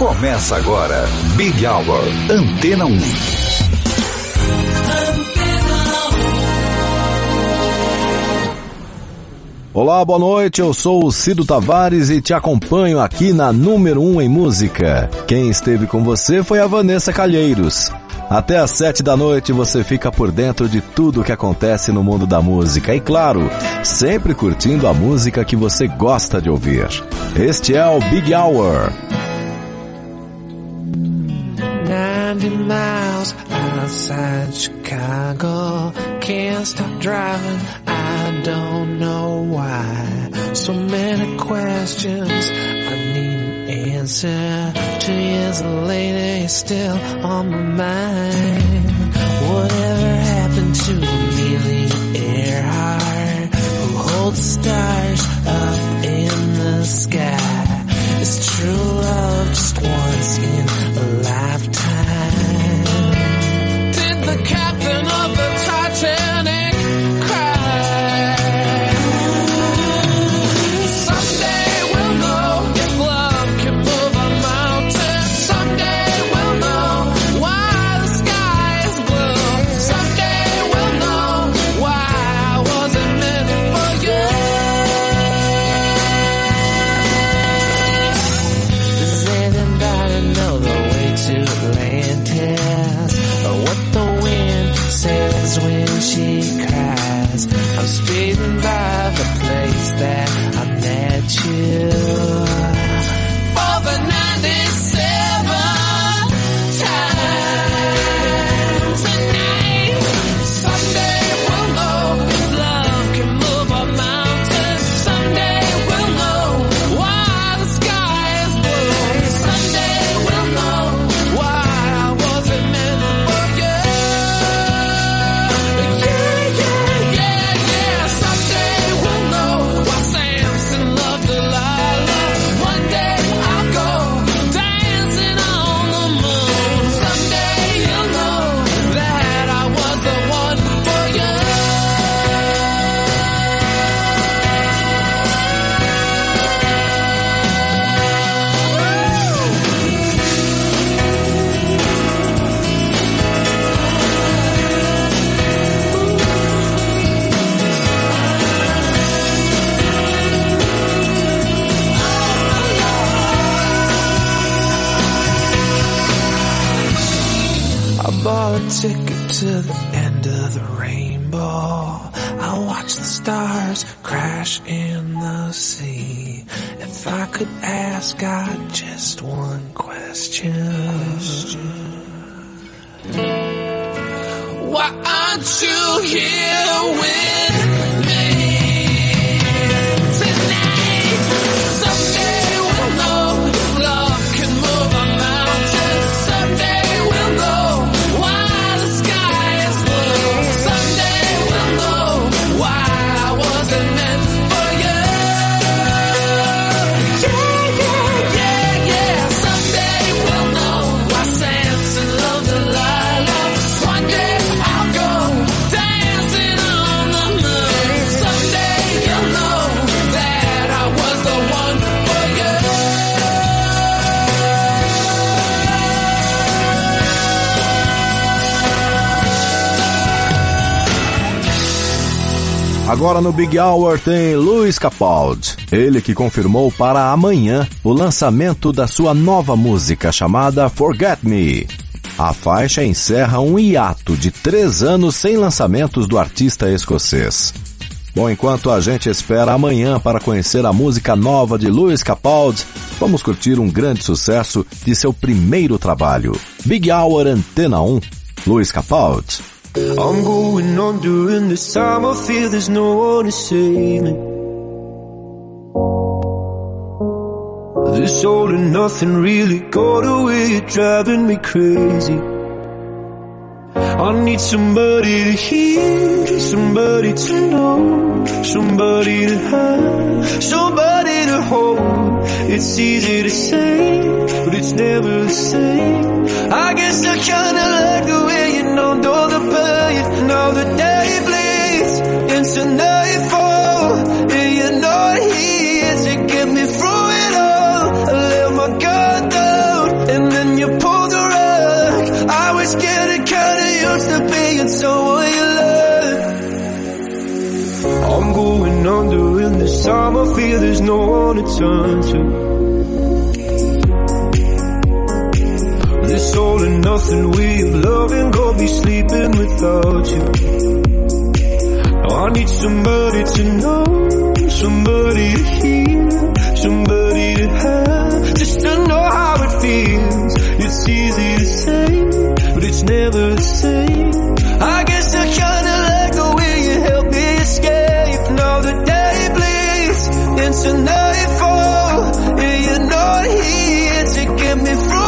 Começa agora, Big Hour, Antena 1. Olá, boa noite. Eu sou o Cido Tavares e te acompanho aqui na número 1 um em música. Quem esteve com você foi a Vanessa Calheiros. Até às sete da noite você fica por dentro de tudo o que acontece no mundo da música e, claro, sempre curtindo a música que você gosta de ouvir. Este é o Big Hour. 90 miles outside Chicago, can't stop driving. I don't know why. So many questions I need an answer. Two years later, it's still on my mind. Whatever happened to Amelia Earhart, who holds stars up in the sky? Is true love just once in Agora no Big Hour tem Luiz Capaldi, ele que confirmou para amanhã o lançamento da sua nova música chamada Forget Me. A faixa encerra um hiato de três anos sem lançamentos do artista escocês. Bom, enquanto a gente espera amanhã para conhecer a música nova de Luiz Capaldi, vamos curtir um grande sucesso de seu primeiro trabalho. Big Hour Antena 1, Luiz Capaldi. I'm going on during this time. I feel there's no one to save me. This all and nothing really got away, driving me crazy. I need somebody to hear, somebody to know, somebody to have, somebody to hold. It's easy to say, but it's never the same. I guess I kinda like the on all the pain. Now the day bleeds into nightfall. And you're not here to get me through it all. I let my guard down. And then you pull the rug. I was getting kinda used to being someone you love. I'm going under in this time I fear there's no one to turn to. nothing weak. Love and go be sleeping without you. I need somebody to know, somebody to hear, somebody to have, just to know how it feels. It's easy to say, but it's never the same. I guess I kinda let go when you help me escape. Now day bleeds into nightfall, and you're not here to get me through.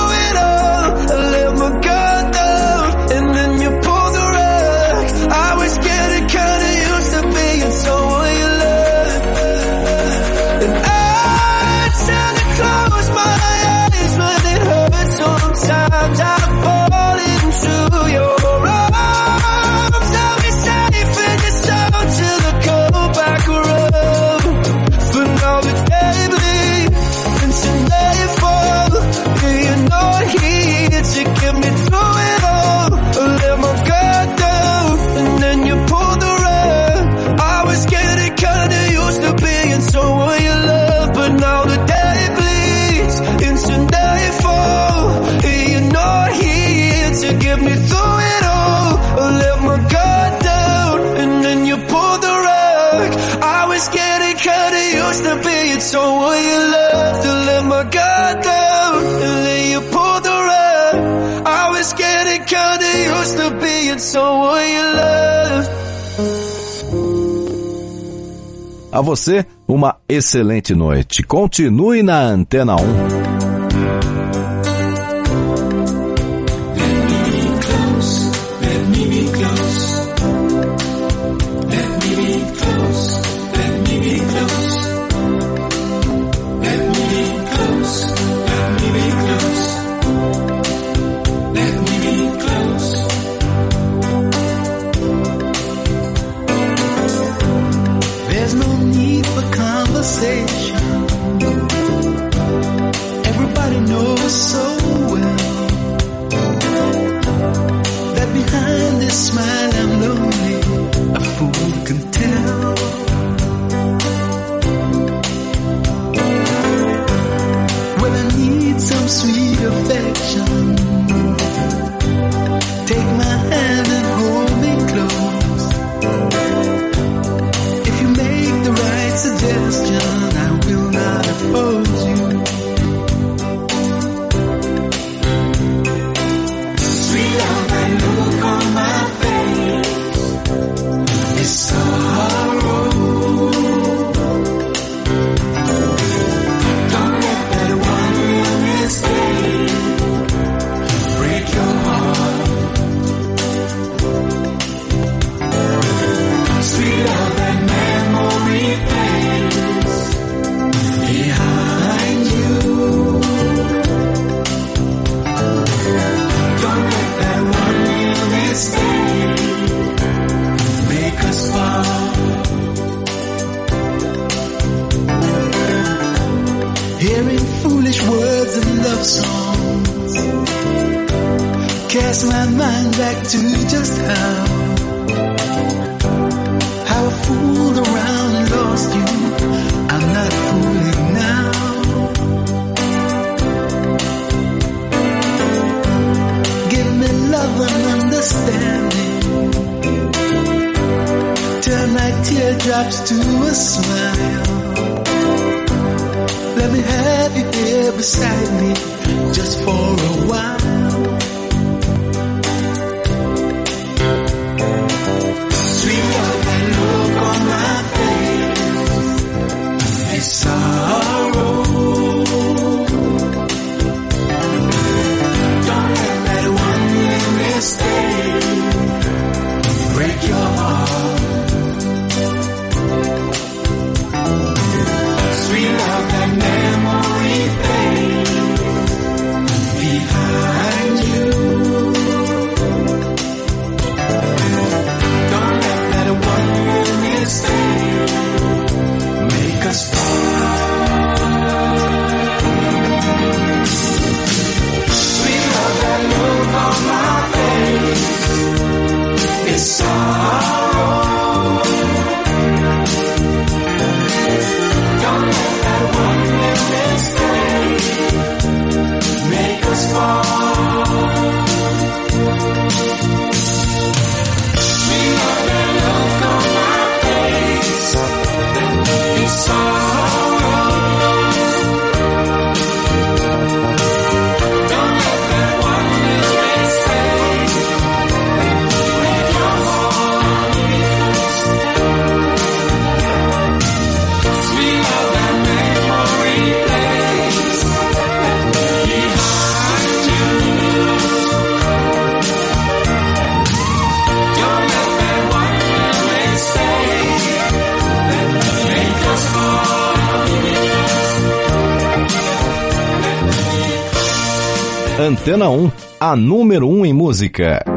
A você, uma excelente noite. Continue na Antena 1. to just how Antena 1, a número 1 em música.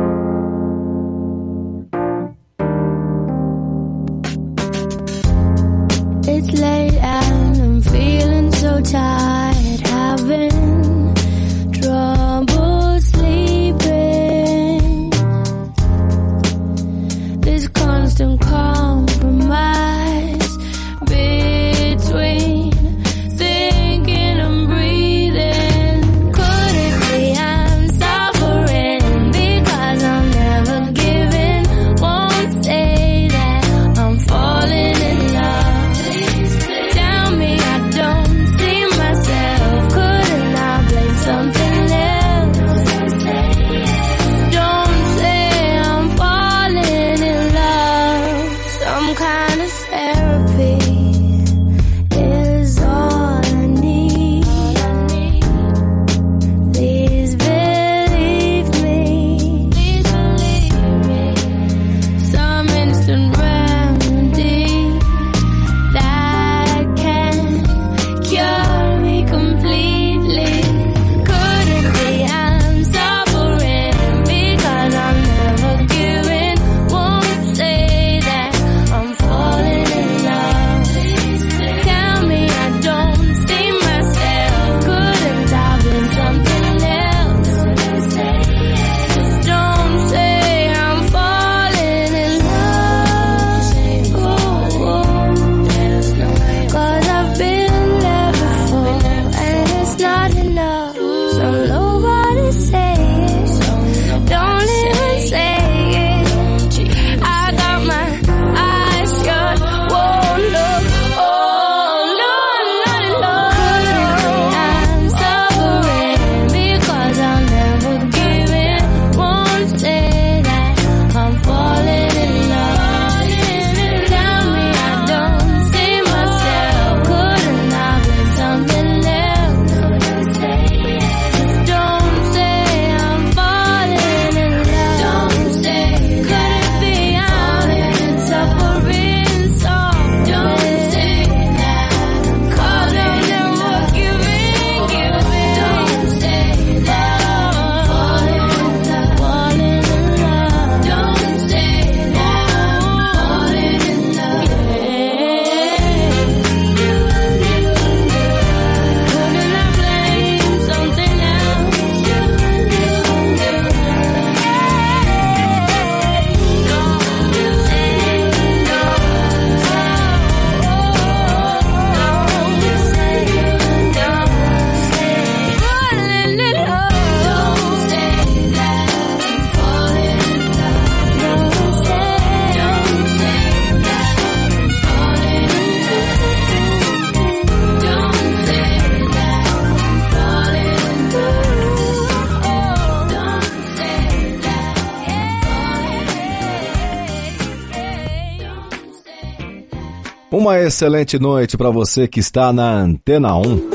Uma excelente noite para você que está na Antena 1.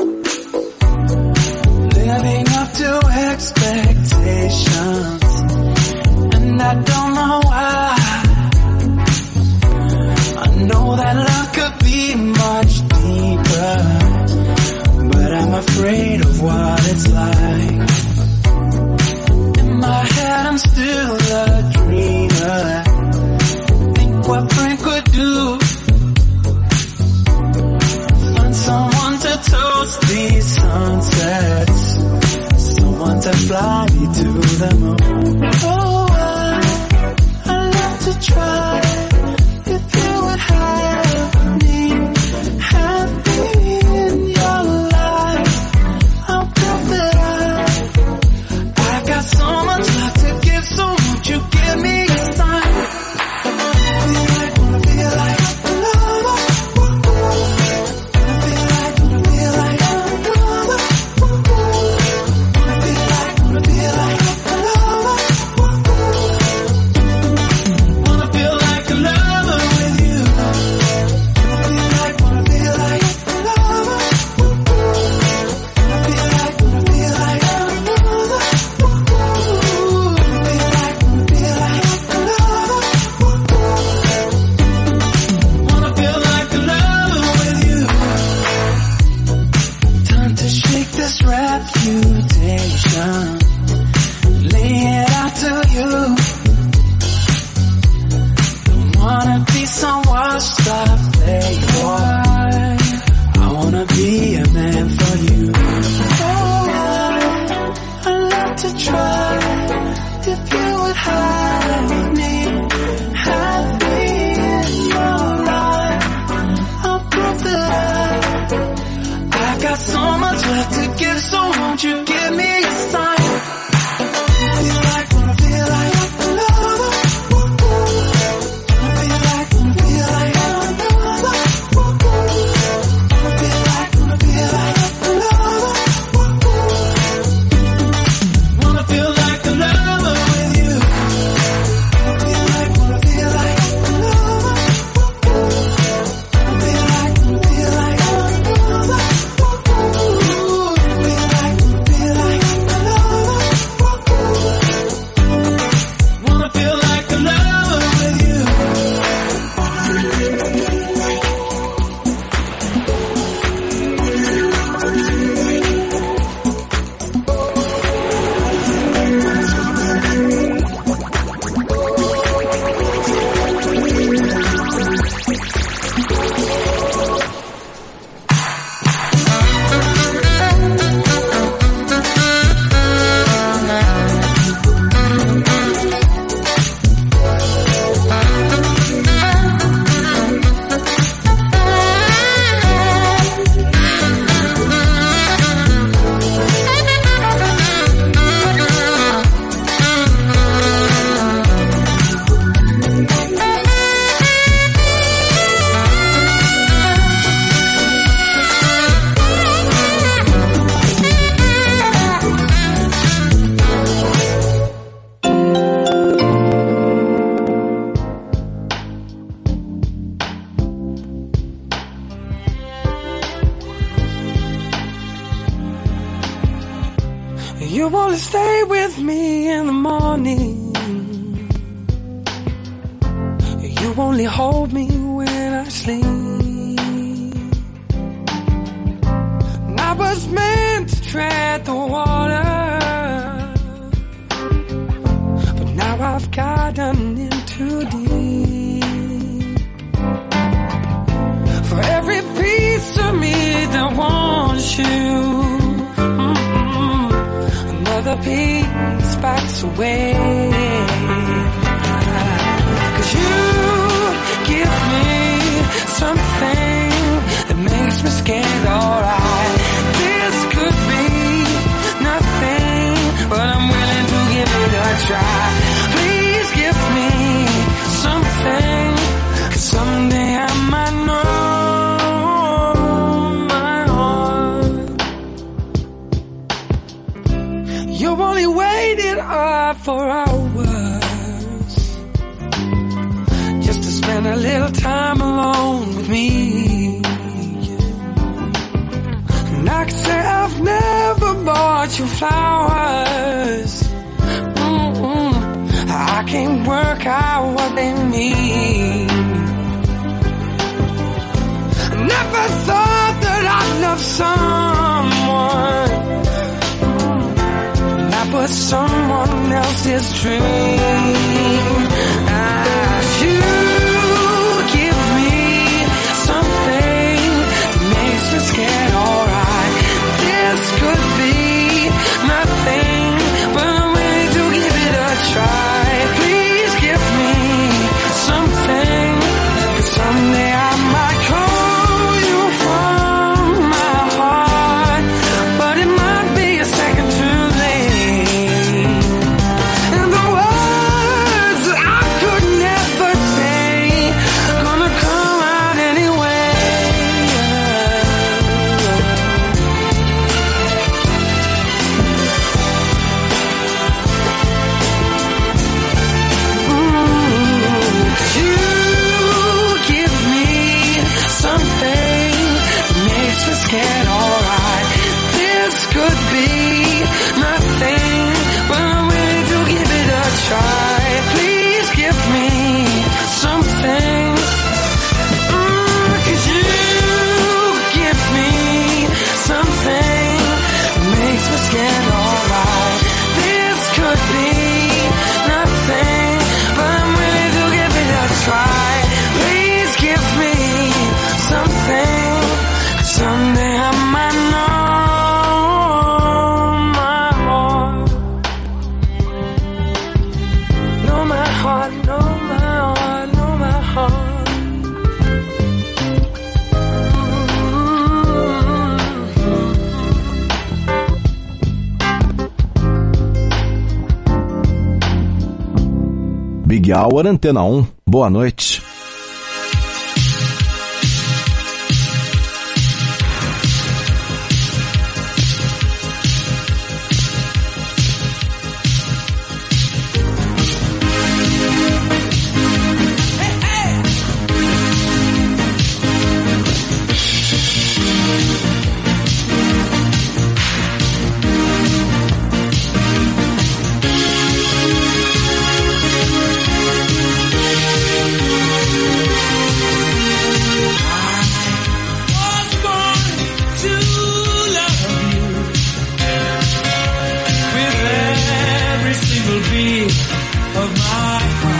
Hour Antena 1. Boa noite. of my heart.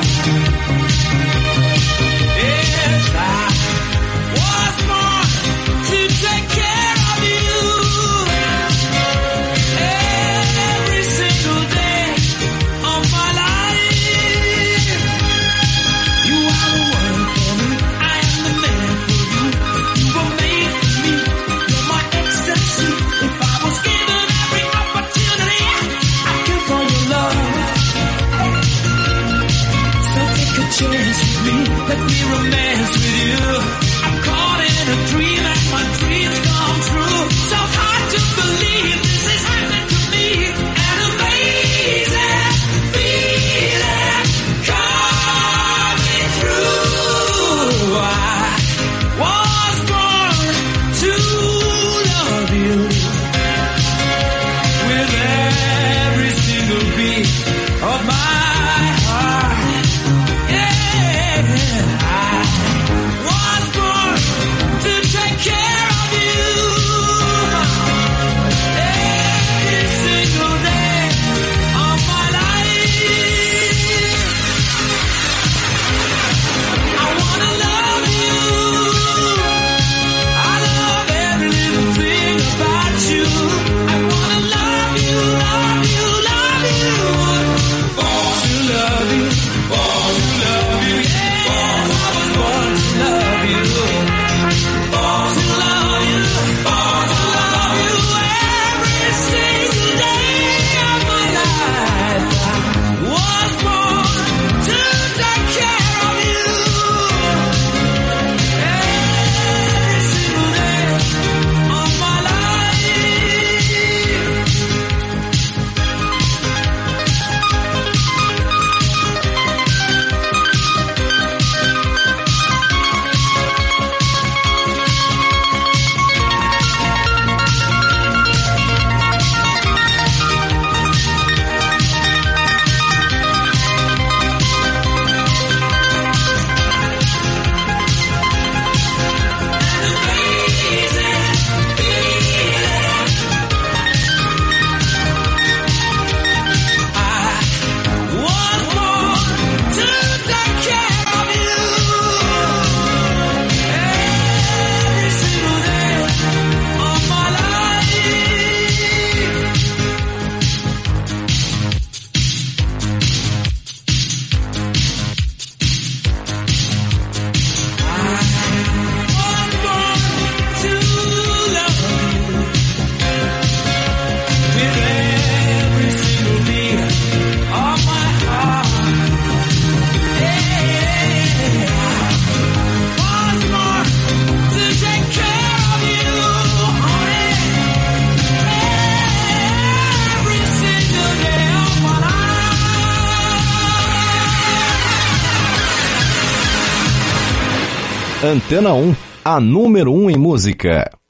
Antena 1, a número 1 em música.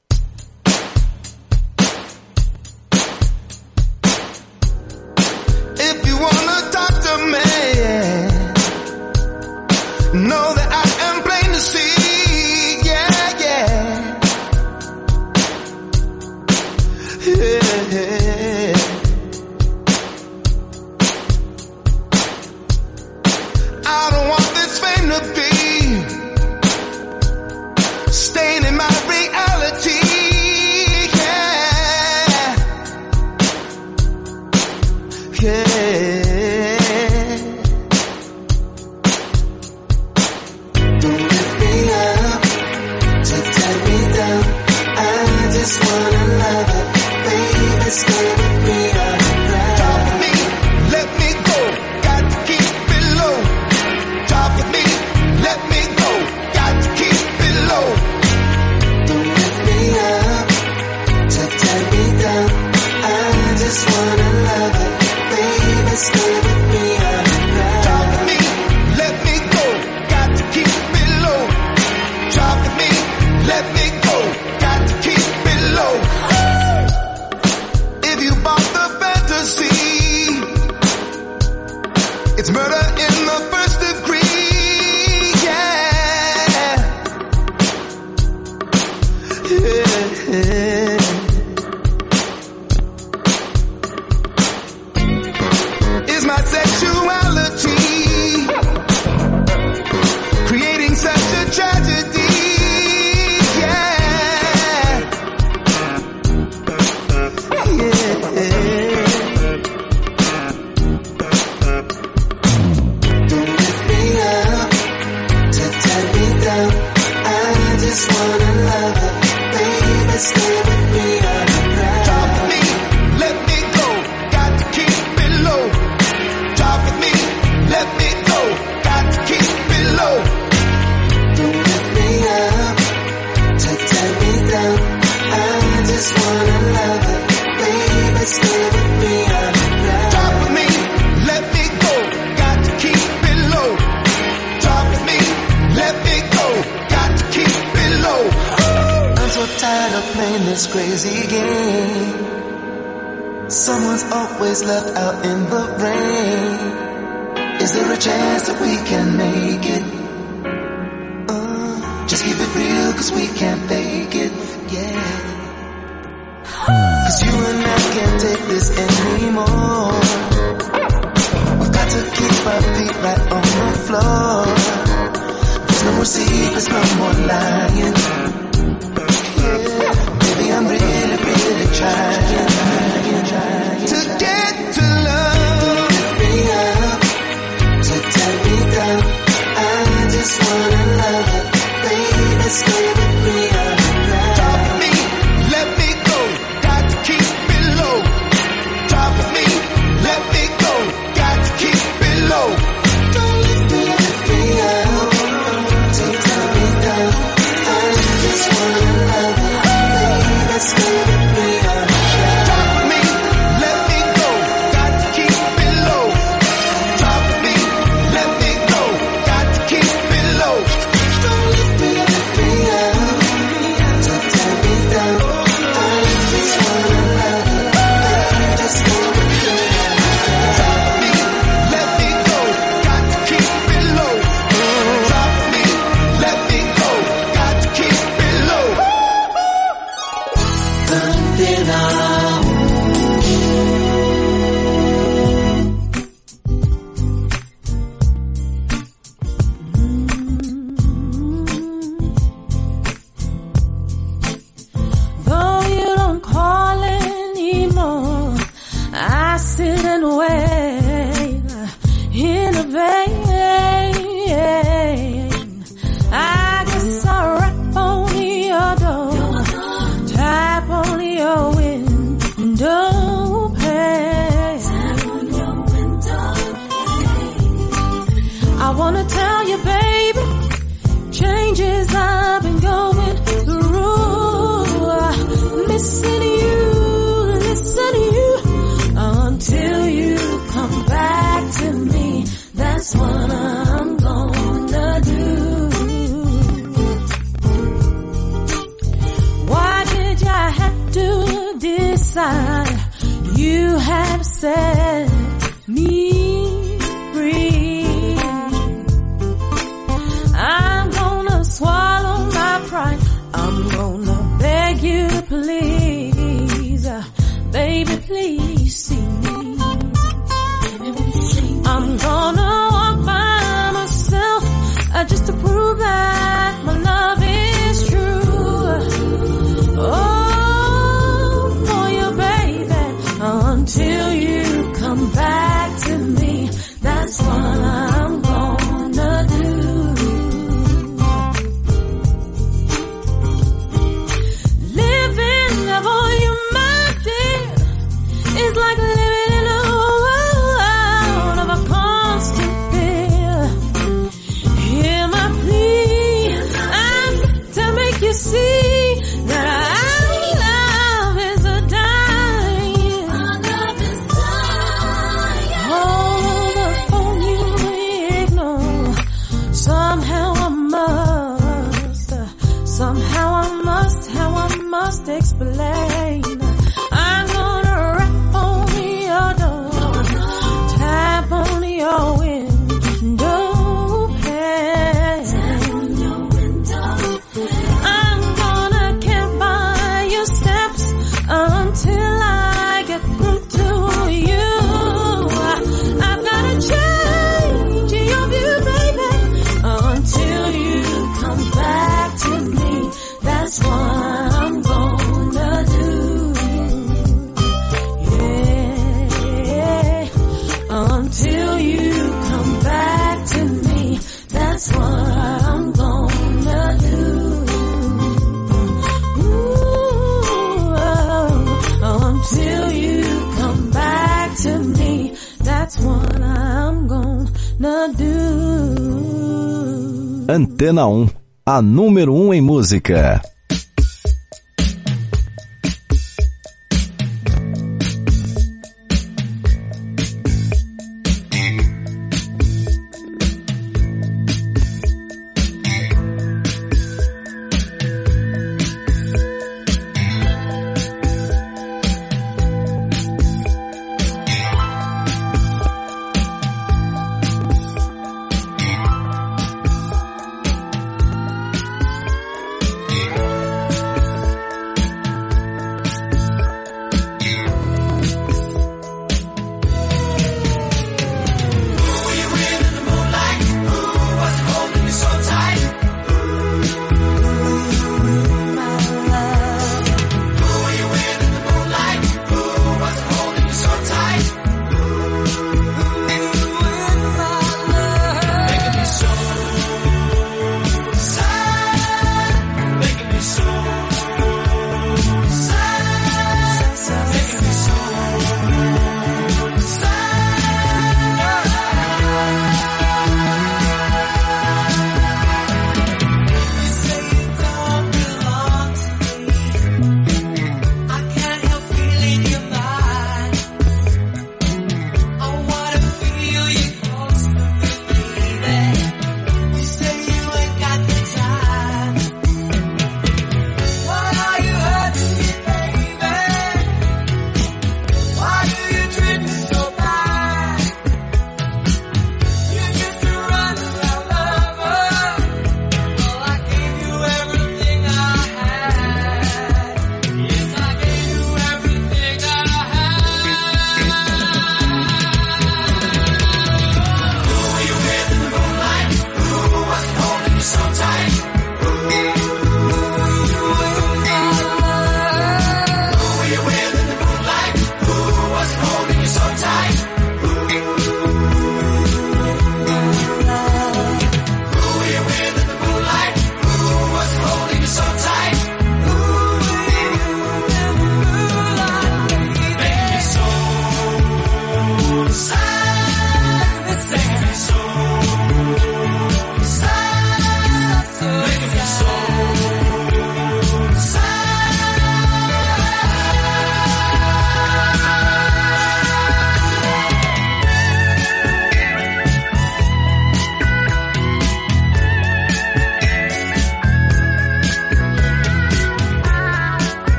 Antena 1, a número 1 em música.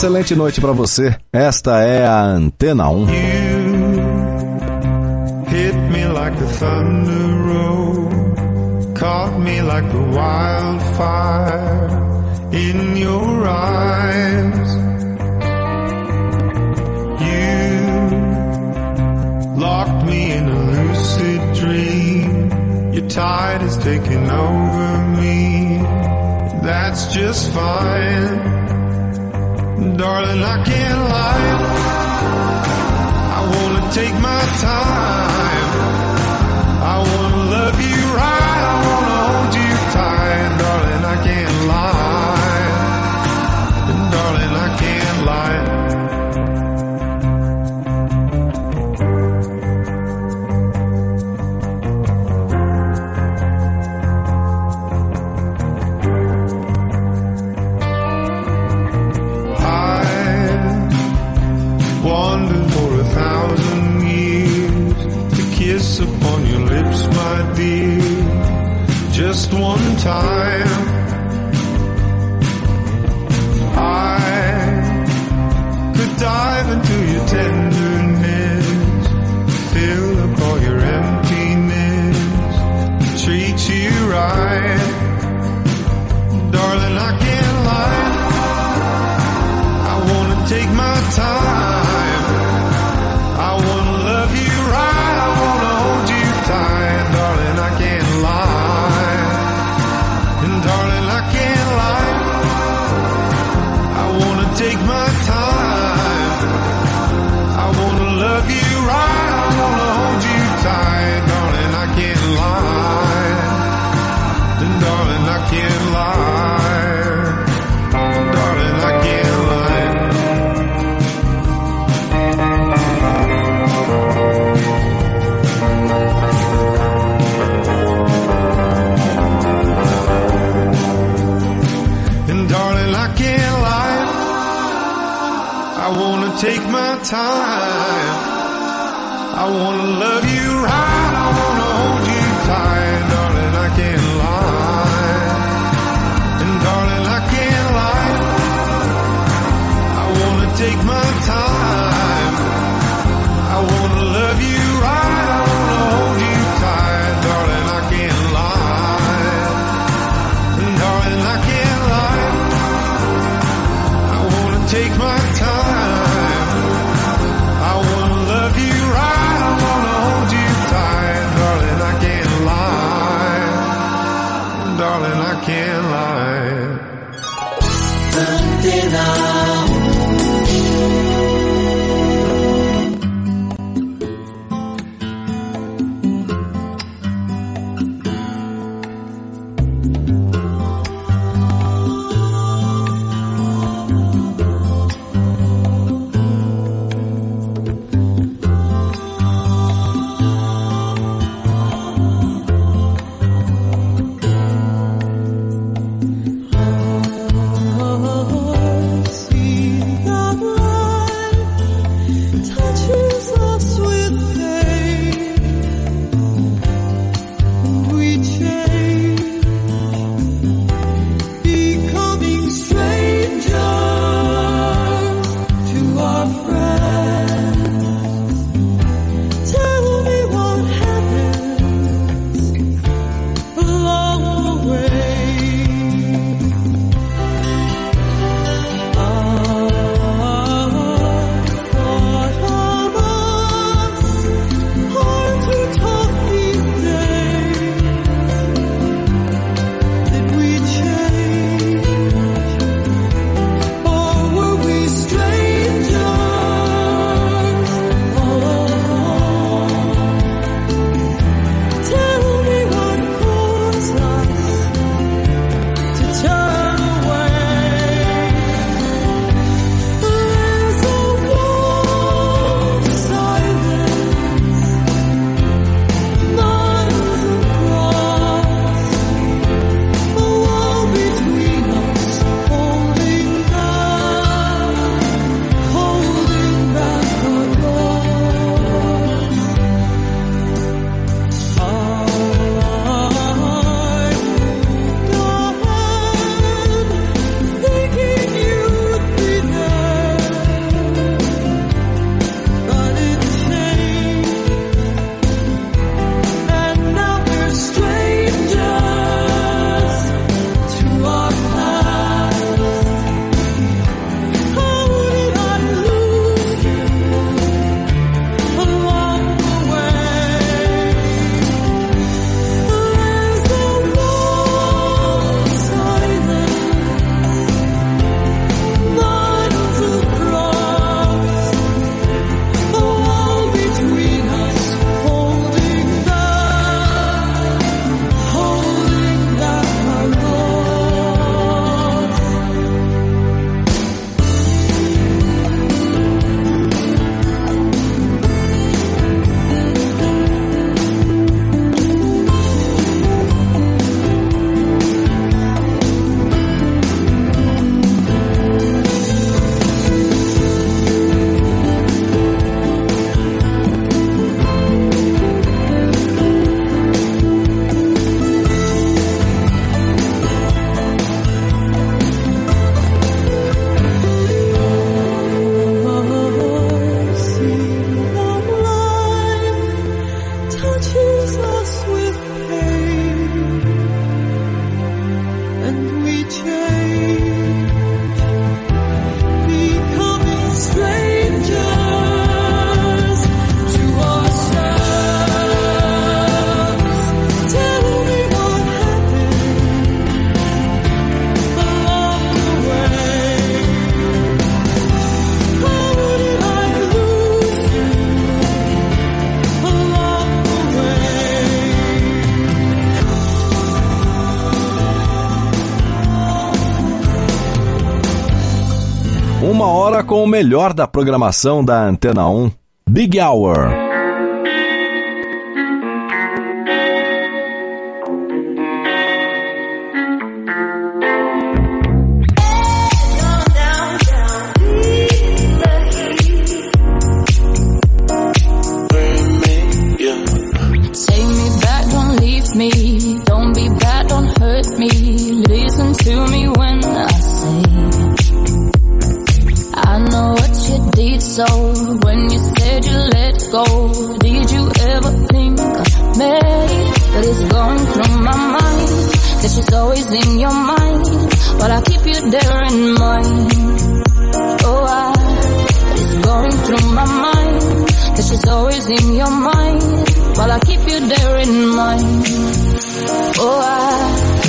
Excelente noite para você. Esta é a Antena 1. hit me like the thunder roll, caught me like the wildfire in your eyes. You locked me in a lucid dream. Your tide is taking over me. That's just fine. darling, I can't lie. I wanna take my time. just one time. time. com o melhor da programação da Antena 1. Big Hour. there in mind, Oh, I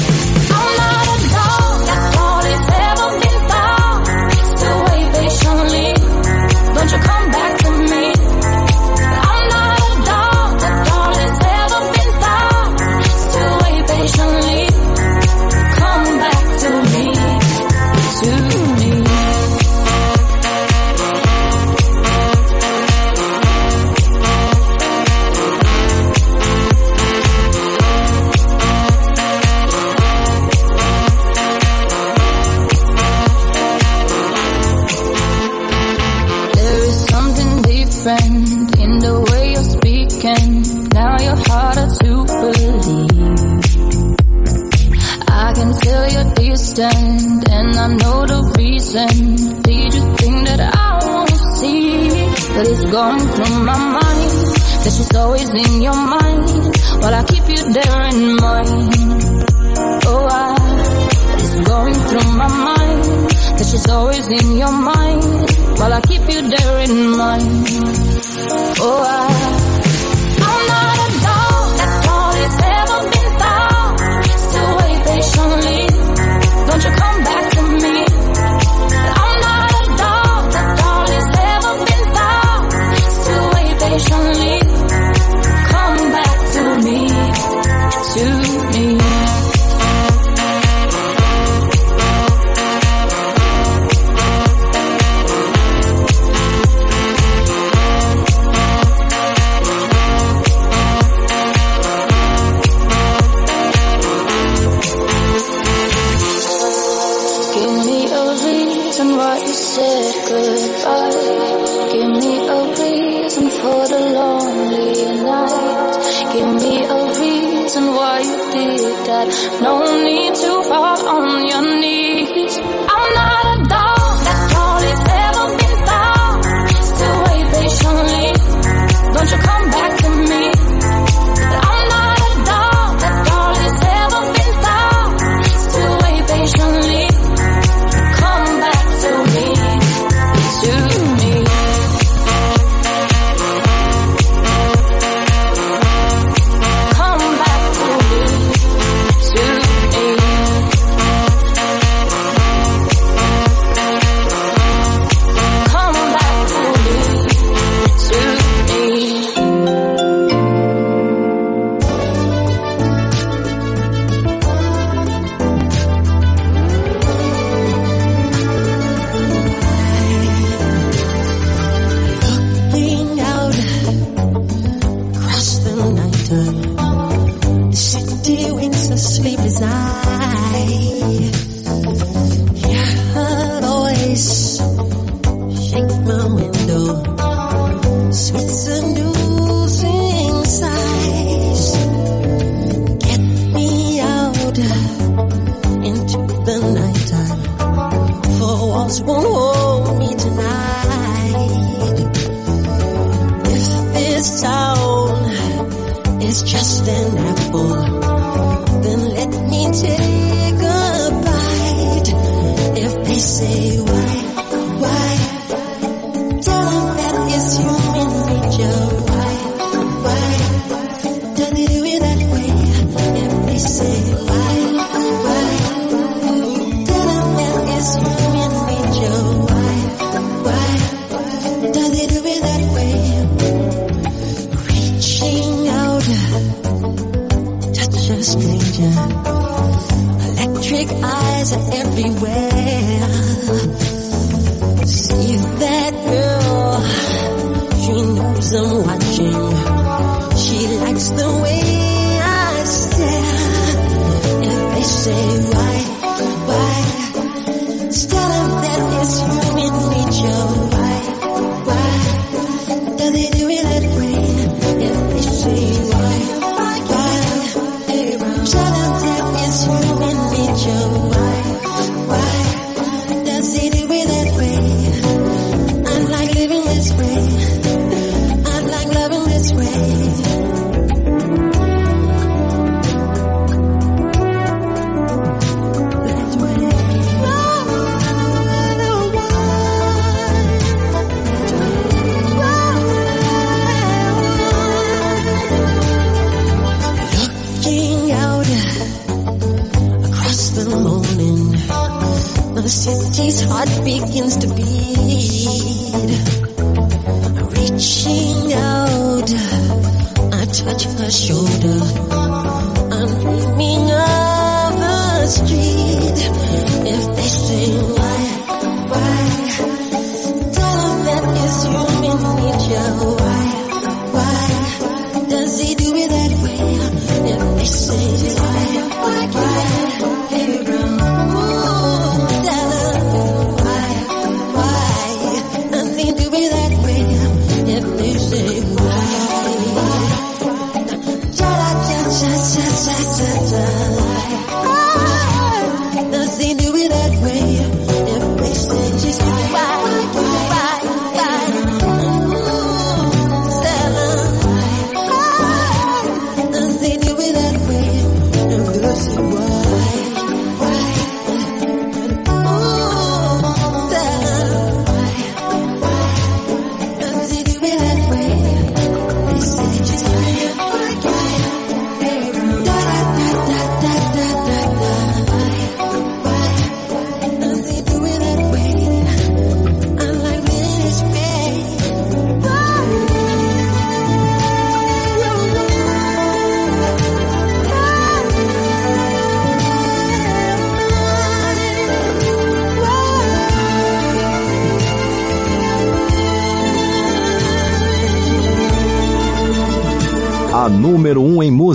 no need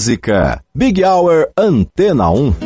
música. Big Hour Antena 1.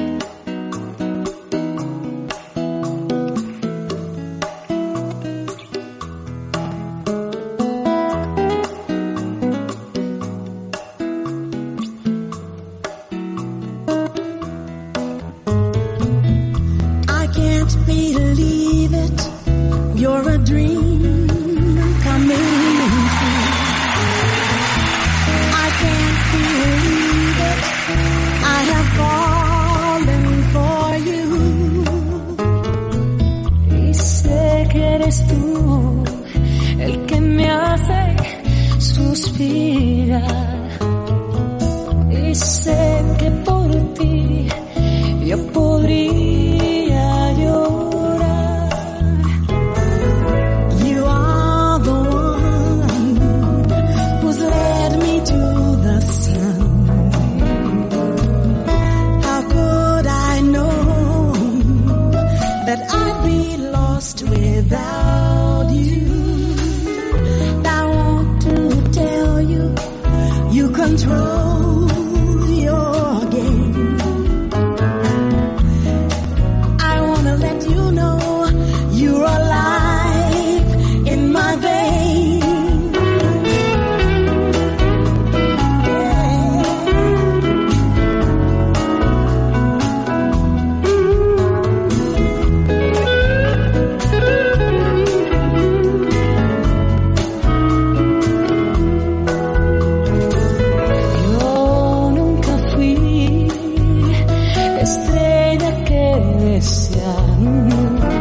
Desean.